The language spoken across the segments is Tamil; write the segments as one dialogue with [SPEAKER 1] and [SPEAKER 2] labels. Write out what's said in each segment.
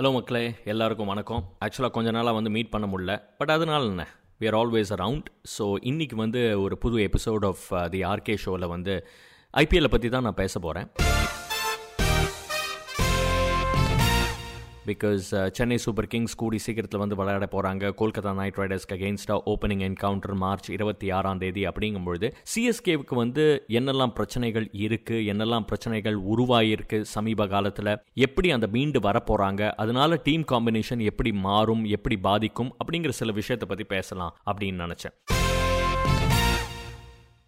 [SPEAKER 1] ஹலோ மக்களே. எல்லாருக்கும் வணக்கம். ஆக்சுவலாக கொஞ்ச நாளாக வந்து மீட் பண்ண முடியல. பட் அதனால என்ன? We are always around so இன்றைக்கி வந்து ஒரு புது எபிசோட் ஆஃப் தி ஆர்கே ஷோவில் வந்து ஐபிஎல்லை பற்றி தான் நான் பேச போகிறேன் பிகாஸ் சென்னை சூப்பர் கிங்ஸ் கூடி சீக்கிரத்தில் வந்து விளையாட போகிறாங்க கொல்கத்தா நைட் ரைடர்ஸ்க்கு அகேன்ஸ்டாக ஓப்பனிங் என்கவுண்டர் மார்ச் இருபத்தி ஆறாம் தேதி அப்படிங்கும்பொழுது சிஎஸ்கேவுக்கு வந்து என்னெல்லாம் பிரச்சனைகள் இருக்குது என்னெல்லாம் பிரச்சனைகள் உருவாயிருக்கு சமீப காலத்தில் எப்படி அந்த மீண்டு வரப்போகிறாங்க அதனால டீம் காம்பினேஷன் எப்படி மாறும் எப்படி பாதிக்கும் அப்படிங்கிற சில விஷயத்தை பற்றி பேசலாம் அப்படின்னு நினச்சேன்.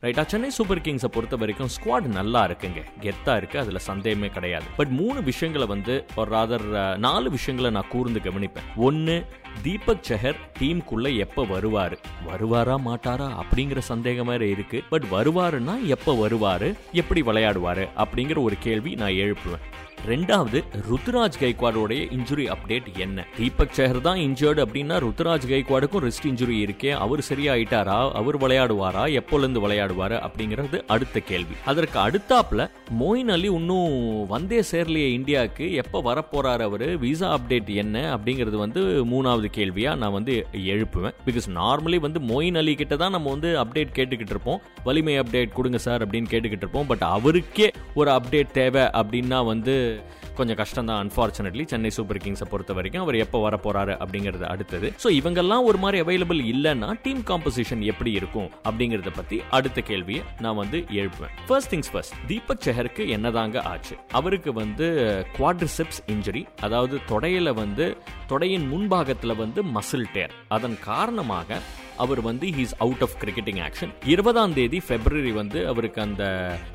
[SPEAKER 1] ரைட்டா சென்னை சூப்பர் கிங்ஸை பொறுத்த வரைக்கும் ஸ்குவாட் நல்லா இருக்குங்க. கெத்தா இருக்கு அதுல சந்தேகமே கிடையாது. பட் மூணு விஷயங்களை வந்து ஒரு ராதர் நாலு விஷயங்களை நான் கூர்ந்து கவனிப்பேன். ஒன்னு தீபக் செஹர் டீமுக்குள்ள எப்ப வருவாரு? வருவாரா மாட்டாரா? அப்படிங்கிற சந்தேகம் வேற இருக்கு. பட் வருவாருன்னா எப்ப வருவாரு? எப்படி விளையாடுவாரு? அப்படிங்கிற ஒரு கேள்வி நான் எழுப்புவேன். ரெண்டாவது ருத்ராஜ் கைக்வாடோடைய இன்ஜுரி அப்டேட் என்ன? தீபக் சேகர் தான் இன்ஜர்டு அப்படின்னா ருத்ராஜ் கைக்வாடுக்கும் ரிஸ்ட் இன்ஜுரி இருக்கே. அவர் சரியாயிட்டாரா? அவர் விளையாடுவாரா? எப்போலேருந்து விளையாடுவாரு? அப்படிங்கிறது அடுத்த கேள்வி. அதற்கு அடுத்தாப்புல மோயின் அலி இன்னும் வந்தே சேரலையே இந்தியாவுக்கு. எப்போ வரப்போறாரு அவரு? விசா அப்டேட் என்ன? அப்படிங்கிறது வந்து மூணாவது கேள்வியா நான் வந்து எழுப்புவேன். பிகாஸ் நார்மலி வந்து மோயின் அலி கிட்ட தான் நம்ம வந்து அப்டேட் கேட்டுக்கிட்டு இருப்போம். வலிமை அப்டேட் கொடுங்க சார் அப்படின்னு கேட்டுக்கிட்டு இருப்போம். பட் அவருக்கே ஒரு அப்டேட் தேவை அப்படின்னா வந்து கொஞ்சம் கஷ்டம் தான் அன்ஃபார்ச்சுனேட்லி சென்னை சூப்பர் கிங்ஸை பொறுத்த வரைக்கும் அவர் எப்போ வர போறாரு அப்படிங்கிறது அடுத்தது. ஸோ இவங்கெல்லாம் ஒரு மாதிரி அவைலபிள் இல்லைன்னா டீம் காம்போசிஷன் எப்படி இருக்கும் அப்படிங்கிறத பத்தி அடுத்த கேள்வியை நான் வந்து எழுப்புவேன். ஃபர்ஸ்ட் திங்ஸ் ஃபர்ஸ்ட் தீபக் செஹருக்கு என்னதாங்க ஆச்சு? அவருக்கு வந்து குவாட்ரிசெப்ஸ் இன்ஜுரி அதாவது தொடையில வந்து தொடையின் முன்பாகத்தில் வந்து மசில் டேர் அதன் காரணமாக அவர் வந்து he's out of cricketing action இருபதாம் தேதி பிப்ரவரி வந்து அவருக்கு அந்த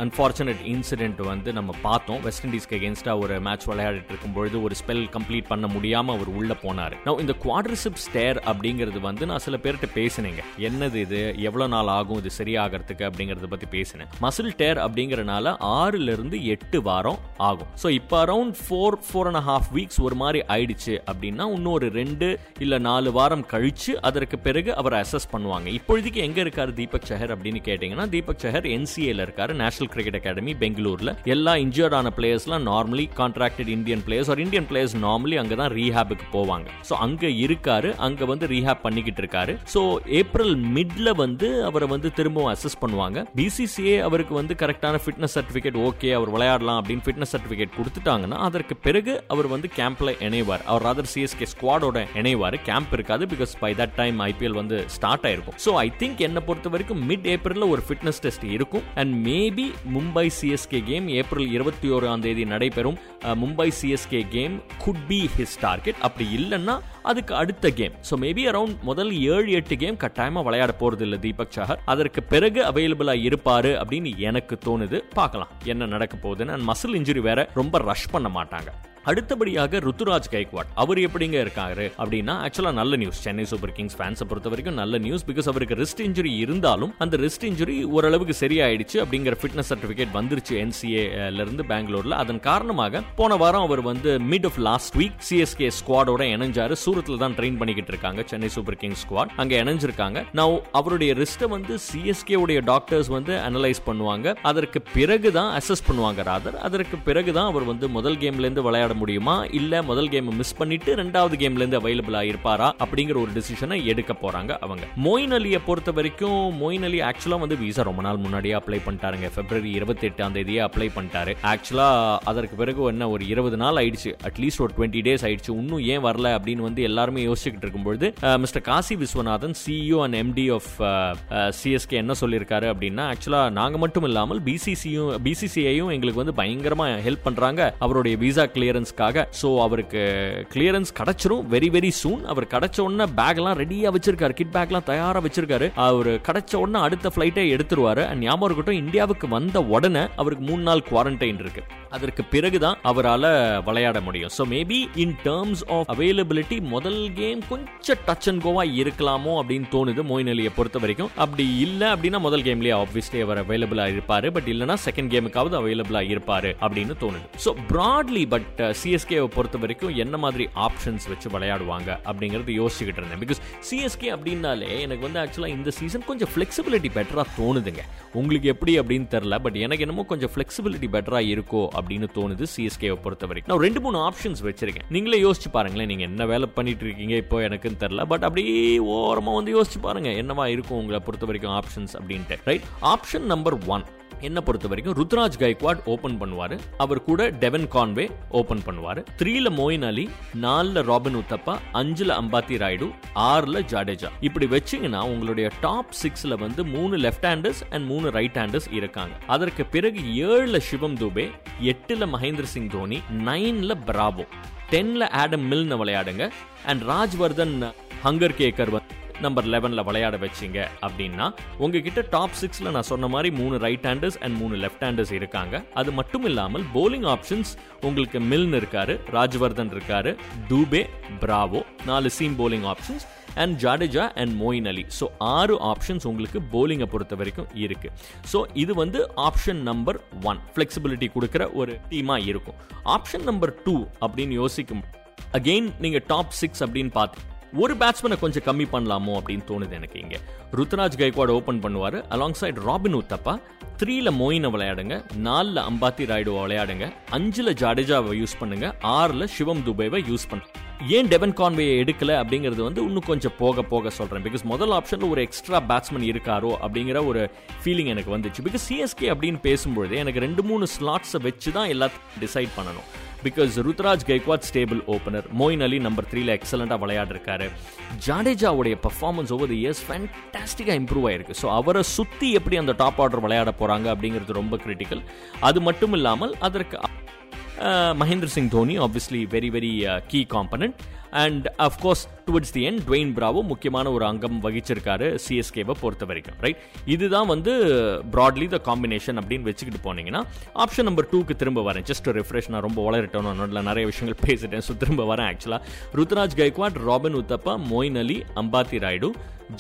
[SPEAKER 1] அன்பார்ச்சுனேட் இன்சிடென்ட் வந்து நம்ம பார்த்தோம். வெஸ்ட் இண்டீஸ்க்கு எகேன்ஸ்டா ஒரு மேட்ச் விளையாடிட்டு இருக்கும் பொழுது ஒரு ஸ்பெல் கம்ப்ளீட் பண்ண முடியாம அவர் உள்ள போனார். நான் இந்த குவாட்ரிசிப் ஸ்டேர் அப்படிங்கிறது வந்து நான் சில பேர்கிட்ட பேசினேங்க. என்னது இது? எவ்வளவு நாள் ஆகும்? இது சரியாகிறதுக்கு அப்படிங்கறத பத்தி பேசினேன். மசில் டேர் அப்படிங்கறனால ஆறுல இருந்து எட்டு வாரம் ஆகும். ஸோ இப்போ around four four and half weeks ஒரு மாதிரி ஆயிடுச்சு அப்படின்னா இன்னொரு ரெண்டு இல்ல நாலு வாரம் கழிச்சு அதற்கு பிறகு அவர் அசஸ் பண்ணுவாங்க. இப்பொழுதுக்கு எங்க இருக்காரு தீபக் சஹர் அப்படின்னு கேட்டீங்கன்னா தீபக் சஹர் என்சிஏல இருக்காரு நேஷனல் கிரிக்கெட் அகாடமி பெங்களூர்ல. எல்லா இன்ஜர்ட் ஆன பிளேயர்ஸ்லாம் நார்மலி கான்ட்ராக்டட் இந்தியன் பிளேயர்ஸ் ஒரு இந்தியன் பிளேயர்ஸ் நார்மலி அங்கதான் ரீஹாபுக்கு போவாங்க. ஸோ அங்க இருக்காரு அங்க வந்து ரீஹாப் பண்ணிக்கிட்டு இருக்காரு. ஸோ ஏப்ரல் மிட்ல வந்து அவரை வந்து திரும்பவும் அசஸ் பண்ணுவாங்க. பிசிசிஏ அவருக்கு வந்து கரெக்டான ஃபிட்னஸ் சர்டிபிகேட் ஓகே அவர் விளையாடலாம் அப்படின்னு ஃபிட்னஸ் சர்டிபிகேட் கொடுத்துட்டாங்கன்னா அதற்கு பிறகு அவர் வந்து கேம்ப்ல இணைவார். அவர் அதர் சிஎஸ்கே ஸ்குவாடோட இணைவார். கேம்ப் இருக்காது because by that time IPL வந்து ஸ்டார்ட் ஆயிருக்கும். ஸோ ஐ திங்க் என்னை பொறுத்த வரைக்கும் மிட் ஏப்ரலில் ஒரு ஃபிட்னஸ் டெஸ்ட் இருக்கும். And maybe Mumbai CSK game April இருபத்தி ஓராம் தேதி நடைபெறும். Mumbai CSK game could be his target அப்படி இல்லைன்னா அதுக்கு அடுத்த கேம் ஸோ மேபி அரௌண்ட் முதல் ஏழு எட்டு கேம் கட்டாயமாக விளையாட போகிறது இல்லை தீபக் சாகர். அதற்கு பிறகு அவைலபிளாக இருப்பாரு அப்படின்னு எனக்கு தோணுது. பார்க்கலாம். என்ன நடக்க போகுதுன்னு. அண்ட் மசில் இன்ஜுரி வேற ரொம்ப ரஷ் பண்ண மாட்டாங்க. அடுத்தபடியாக ருத்துராஜ் கைக்வாட் அவர் எப்படிங்க இருக்காரு? அப்படின்னா ஆக்சுவலா நல்ல நியூஸ் சென்னை சூப்பர் கிங்ஸ் ஃபேன்ஸை பொறுத்த வரைக்கும் நல்ல நியூஸ் பிகாஸ் அவருக்கு ரிஸ்ட் இன்ஜுரி இருந்தாலும் அந்த ரிஸ்ட் இன்ஜுரி ஓரளவுக்கு சரியாயிடுச்சு அப்படிங்கிற ஃபிட்னஸ் சர்டிபிகேட் வந்துருச்சு என்சிஏல இருந்து பெங்களூர்ல. அதன் காரணமாக போன வாரம் அவர் வந்து mid of last week CSK ஸ்குவாடோட இணைஞ்சாரு. சூரத்தில் தான் ட்ரெயின் பண்ணிக்கிட்டு இருக்காங்க. சென்னை சூப்பர் கிங்ஸ் ஸ்குவாட் அங்க இணைஞ்சிருக்காங்க. நான் அவருடைய ரிஸ்ட்டை வந்து சிஎஸ்கே உடைய டாக்டர்ஸ் வந்து அனலைஸ் பண்ணுவாங்க. அதற்கு பிறகு தான் அசஸ் பண்ணுவாங்க ராதர் அதற்கு பிறகு தான் அவர் வந்து முதல் கேம்ல இருந்து விளையாட முடியுமா? இல்ல முதல் கேம் மிஸ் பண்ணிட்டு ரெண்டாவது கேம்ல இருந்து அவைலபிளா இருப்பாரா அப்படிங்கிற ஒரு டிசிஷனை எடுக்க போறாங்க அவங்க. மோயின் அலியை பொறுத்த வரைக்கும் மோயின் அலி ஆக்சுவலா வந்து விசா ரொம்ப நாள் முன்னாடியே அப்ளை பண்ணிட்டாருங்க. பிப்ரவரி இருபத்தி எட்டாம் தேதியே அப்ளை பண்ணிட்டாரு. ஆக்சுவலா அதற்கு பிறகு என்ன ஒரு இருபது நாள் ஆயிடுச்சு. அட்லீஸ்ட் ஒரு டுவெண்ட்டி டேஸ் ஆயிடுச்சு. இன்னும் ஏன் வரல அப்படின்னு வந்து எல்லாருமே யோசிச்சுக்கிட்டு இருக்கும்பொழுது mister Kasi Viswanathan CEO and MD of CSK என்ன சொல்லியிருக்காரு அப்படின்னா ஆக்சுவலா நாங்க மட்டும் இல்லாமல் பிசிசியும் பிசிசிஐயும் எங்களுக்கு வந்து பயங்கரமா ஹெல்ப் பண்றாங்க. அவருடைய விசா கிளியரன்ஸ் கிளியரன்ஸ்க்காக ஸோ அவருக்கு கிளியரன்ஸ் கிடைச்சிரும் வெரி வெரி சூன் அவர் கிடைச்ச உடனே பேக்லாம் ரெடியாக வச்சிருக்காரு. கிட் பேக்லாம் தயாராக வச்சிருக்காரு. அவர் கிடைச்ச உடனே அடுத்த ஃப்ளைட்டே எடுத்துருவாரு. அண்ட் ஞாபகம் இருக்கட்டும் இந்தியாவுக்கு வந்த உடனே அவருக்கு மூணு நாள் குவாரண்டைன் இருக்கு. அதற்கு பிறகுதான் அவரால் விளையாட முடியும். So maybe in terms of availability முதல் கேம் கொஞ்சம் டச் அண்ட் கோவா இருக்கலாமோ அப்படின்னு தோணுது மோயின் அலியை பொறுத்த வரைக்கும். அப்படி இல்லை அப்படின்னா முதல் கேம்லேயே ஆப்வியஸ்லி அவர் அவைலபிளாக இருப்பார். பட் இல்லைனா செகண்ட் கேமுக்காவது அவைலபிளாக இருப்பாரு அப்படின்னு தோணுது. ஸோ ப்ராட்லி பட் சிஎஸ்கேவை பொறுத்த வரைக்கும் என்ன மாதிரி ஆப்ஷன்ஸ் வச்சு விளையாடுவாங்க அப்படிங்கிறது யோசிச்சுக்கிட்டு இருந்தேன். பிகாஸ் சிஎஸ்கே அப்படின்னாலே எனக்கு வந்து ஆக்சுவலாக இந்த சீசன் கொஞ்சம் ஃப்ளெக்சிபிலிட்டி பெட்டராக தோணுதுங்க. உங்களுக்கு எப்படி அப்படின்னு தெரில பட் எனக்கு என்னமோ கொஞ்சம் ஃப்ளெக்சிபிலிட்டி பெட்டராக இருக்கோ அப்படின்னு தோணுது சிஎஸ்கேவை பொறுத்த வரைக்கும். நான் ரெண்டு மூணு ஆப்ஷன்ஸ் வச்சிருக்கேன். நீங்களே யோசிச்சு பாருங்களேன் நீங்கள் என்ன வேலை பண்ணிட்டு இருக்கீங்க இப்போ எனக்குன்னு தெரில பட் அப்படியே ஓரமாக வந்து யோசிச்சு பாருங்க என்னவா இருக்கும் உங்களை பொறுத்த வரைக்கும் ஆப்ஷன்ஸ் அப்படின்ட்டு ரைட் ஆப்ஷன் நம்பர் ஒன் என்ன பொறுத்த வரைக்கும் ருத்ராஜ் கைக்வாட் ஓபன் பண்ணுவாரு. அவர் கூட டெவன் கான்வே ஓபன் பண்ணுவாரு. த்ரீல மோயின் அலி நாலுல ராபின் உத்தப்பா அஞ்சுல அம்பாத்தி ராய்டு ஆறுல ஜாடேஜா. இப்படி வச்சீங்கன்னா உங்களுடைய டாப் சிக்ஸ்ல வந்து மூணு லெஃப்ட் ஹேண்டர்ஸ் அண்ட் மூணு ரைட் ஹேண்டர்ஸ் இருக்காங்க. அதற்கு பிறகு ஏழுல சிவம் துபே எட்டுல மகேந்திர சிங் தோனி நைன்ல பிராவோ. டென்ல ஆடம் மில்னு விளையாடுங்க. அண்ட் ராஜ்வர்தன் ஹங்கர் கேக்கர் வந்து நம்பர் லெவனில் விளையாட வச்சிங்க அப்படின்னா உங்ககிட்ட டாப் சிக்ஸில் நான் சொன்ன மாதிரி மூணு ரைட் ஹேண்டர்ஸ் அண்ட் மூணு லெஃப்ட் ஹேண்டர்ஸ் இருக்காங்க. அது மட்டும் இல்லாமல் போலிங் ஆப்ஷன்ஸ் உங்களுக்கு மில்ன் இருக்காரு ராஜ்வர்தன் இருக்காரு டூபே பிராவோ நாலு seam bowling options and Jadeja and Moeen Ali. So ஆறு ஆப்ஷன்ஸ் உங்களுக்கு போலிங்கை பொறுத்த வரைக்கும் இருக்கு. ஸோ இது வந்து ஆப்ஷன் நம்பர் ஒன் ஃப்ளெக்சிபிலிட்டி கொடுக்குற ஒரு டீமாக இருக்கும். ஆப்ஷன் நம்பர் டூ அப்படின்னு யோசிக்கும் அகெயின் நீங்கள் டாப் சிக்ஸ் அப்படின்னு பார்த்து ஒரு பேட்ஸ்மேனை கொஞ்சம் கம்மி பண்ணலாமோ அப்படின்னு தோணுது எனக்கு இங்கே. ருத்ராஜ் கைக்வாட் ஓப்பன் பண்ணுவார். அலாங் சைட் ராபின் உத்தப்பா த்ரீல மோயினை விளையாடுங்க நாலில் அம்பாத்தி ராய்டுவை விளையாடுங்க அஞ்சில் ஜாடேஜாவை யூஸ் பண்ணுங்க ஆறில் சிவம் துபேவை யூஸ் பண்ணுங்க ஏன் டெவன் கான்வேயை எடுக்கல அப்படிங்கிறது வந்து இன்னும் கொஞ்சம் போக போக சொல்கிறேன் பிகாஸ் முதல் ஆப்ஷனில் ஒரு எக்ஸ்ட்ரா பேட்ஸ்மேன் இருக்காரோ அப்படிங்கிற ஒரு ஃபீலிங் எனக்கு வந்துச்சு. பிகாஸ் சிஎஸ்கே அப்படின்னு பேசும்பொழுது எனக்கு ரெண்டு மூணு ஸ்லாட்ஸை வச்சு தான் எல்லாத்தையும் டிசைட் பண்ணணும். Because Ruturaj Gaikwad stable opener Moeen Ali number த்ரீல எக்ஸலண்டாக விளையாடிருக்காரு. ஜாடேஜாவுடைய பர்ஃபார்மன்ஸ் ஓவர் தி இயர்ஸ் ஃபேன்டாஸ்டிக்காக இம்ப்ரூவ் ஆயிருக்கு. ஸோ அவரை சுற்றி எப்படி அந்த டாப் ஆர்டர் விளையாட போகிறாங்க அப்படிங்கிறது ரொம்ப கிரிட்டிக்கல் அது மட்டும் இல்லாமல் அதற்கு Mahendra Singh Dhoni obviously very very key component and of course towards the end Dwayne Bravo முக்கியமான ஒரு அங்கம் வகிச்சிருக்காரு சிஎஸ்கேவை பொறுத்த வரைக்கும் ரைட் இதுதான் வந்து ப்ராட்லி த காம்பினேஷன் அப்படின்னு வச்சுக்கிட்டு போனீங்கன்னா ஆப்ஷன் நம்பர் டூக்கு திரும்ப வரேன். ஜஸ்ட் ரெஃப்ரெஷ் நான் ரொம்ப வளரட்டும் நான் நிறைய விஷயங்கள் பேசிட்டேன். ஸோ திரும்ப வரேன் ஆக்சுவலாக ருத்ராஜ் கைக்வாட் ராபின் உத்தப்பா மொயின் அலி அம்பாத்தி ராய்டு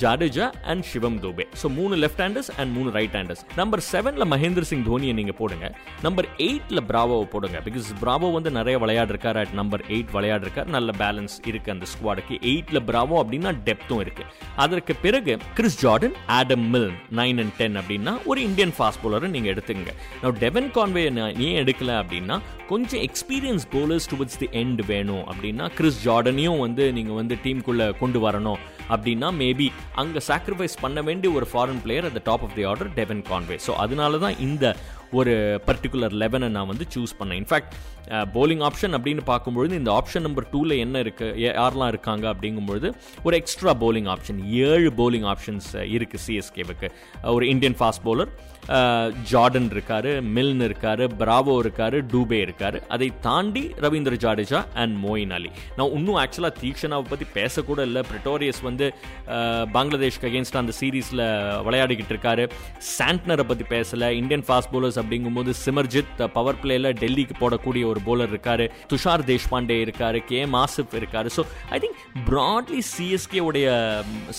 [SPEAKER 1] ஜாடேஜா அண்ட் சிவம் தோபே. ஸோ மூணு லெஃப்ட் ஹேண்டர்ஸ் அண்ட் மூணு ரைட் ஹேண்டர்ஸ் நம்பர் செவனில் மகேந்திர சிங் தோனியை நீங்கள் போடுங்க. நம்பர் எயிட்டில் பிராவோவை போடுங்க. பிகாஸ் பிராவோ வந்து நிறைய விளையாடுறாரு அட் நம்பர் எயிட் விளையாடுறாரு நல்ல பேலன்ஸ் இருக்கு அந்த ஸ்குவாடுக்கு எயிட்ல பிராவோ அப்படின்னா டெப்த்தும் இருக்கு. அதற்கு பிறகு Chris Jordan Adam Milne nine and ten அப்படின்னா ஒரு இந்தியன் ஃபாஸ்ட் போலரை நீங்க எடுத்துங்க நான் டெவன் கான்வே ஏன் எடுக்கல அப்படின்னா கொஞ்சம் experience bowlers towards the end வேணும் அப்படின்னா கிறிஸ் ஜார்டனையும் வந்து நீங்க வந்து டீமுக்குள்ள கொண்டு வரணும் அப்படின்னா மேபி அங்கே சாக்ரிஃபைஸ் பண்ண வேண்டிய ஒரு foreign player at top of the order Devon Conway so அதனால தான் இந்த ஒரு பர்டிகுலர் லெவனை நான் வந்து சூஸ் பண்ணேன். இன்ஃபேக்ட் போலிங் ஆப்ஷன் அப்படின்னு பார்க்கும்பொழுது இந்த ஆப்ஷன் நம்பர் டூவில் என்ன இருக்கு? யாரெல்லாம் இருக்காங்க அப்படிங்கும்பொழுது ஒரு எக்ஸ்ட்ரா போலிங் ஆப்ஷன் ஏழு போலிங் ஆப்ஷன்ஸ் இருக்குது சிஎஸ்கேவுக்கு ஒரு இந்தியன் ஃபாஸ்ட் போலர் ஜார்டன் இருக்காரு மில்ன் இருக்காரு பிராவோ இருக்காரு டூபே இருக்காரு. அதை தாண்டி ரவீந்திர ஜாடேஜா அண்ட் மோயின் அலி. நான் இன்னும் ஆக்சுவலாக தீக்ஷனாவை பற்றி பேசக்கூட இல்லை. பிரிட்டோரியஸ் வந்து பங்களாதேஷ்க்கு அகேன்ஸ்ட் அந்த சீரீஸில் விளையாடிக்கிட்டு இருக்காரு. சாண்ட்னரை பற்றி பேசலை. இந்தியன் ஃபாஸ்ட் போலர்ஸ் அப்படிங்கும்போது சிமர்ஜித் பவர் பிளேயில் டெல்லிக்கு போடக்கூடிய ஒரு போலர் இருக்காரு துஷார் தேஷ்பாண்டே இருக்காரு கே மாசிப் இருக்காரு. So I think broadly CSK உடைய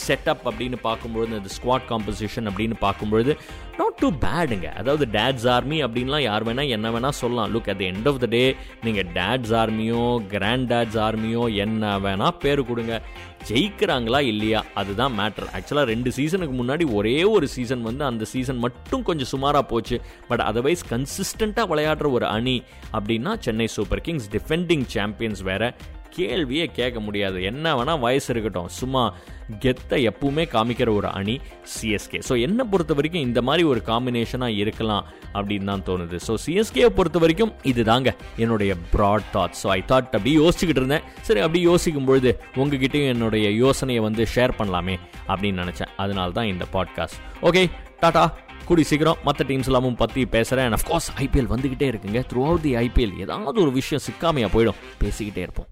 [SPEAKER 1] செட்டப் அப்படின்னு பார்க்கும்பொழுது அந்த ஸ்குவாட் காம்போசிஷன் அப்படின்னு பார்க்கும்பொழுது நாட் டூ பேடுங்க அதாவது டேட்ஸ் ஆர்மி அப்படின்லாம் யார் வேணா என்ன வேணா சொல்லலாம். Look at end of the day நீங்கள் டேட்ஸ் ஆர்மியோ கிராண்ட் டேட்ஸ் ஆர்மியோ என்ன வேணா பேர் கொடுங்க. ஜெயிக்கிறாங்களா இல்லையா? அதுதான் மேட்டர் ஆக்சுவலாக ரெண்டு சீசனுக்கு முன்னாடி ஒரே ஒரு சீசன் வந்து அந்த சீசன் மட்டும் கொஞ்சம் சுமாராக போச்சு. பட் அதர்வைஸ் கன்சிஸ்டண்ட்டாக விளையாடுற ஒரு அணி அப்படின்னா Chennai Super Kings defending champions வேற. கேள்வியே கேட்க முடியாது. என்ன வேணால் வயசு இருக்கட்டும். சும்மா கெத்தை எப்பவுமே காமிக்கிற ஒரு அணி சிஎஸ்கே ஸோ என்னை பொறுத்த வரைக்கும் இந்த மாதிரி ஒரு காம்பினேஷனாக இருக்கலாம் அப்படின்னு தான் தோணுது. ஸோ சிஎஸ்கேவை பொறுத்த வரைக்கும் இது தாங்க என்னுடைய broad thought so I thought அப்படி யோசிச்சுக்கிட்டு இருந்தேன். சரி அப்படி யோசிக்கும் பொழுது உங்ககிட்டயும் என்னுடைய யோசனையை வந்து ஷேர் பண்ணலாமே அப்படின்னு நினச்சேன். அதனால தான் இந்த பாட்காஸ்ட் ஓகே டாடா. கூடி சீக்கிரம். மற்ற டீம்ஸ் எல்லாமும் பற்றி பேசுகிறேன் அண்ட் அஃப்கோர்ஸ் ஐபிஎல் வந்துக்கிட்டே இருக்குங்க. த்ரூ அவுட் தி ஐபிஎல் ஏதாவது ஒரு விஷயம் சிக்காமையாக போயிடும். பேசிக்கிட்டே இருப்போம்.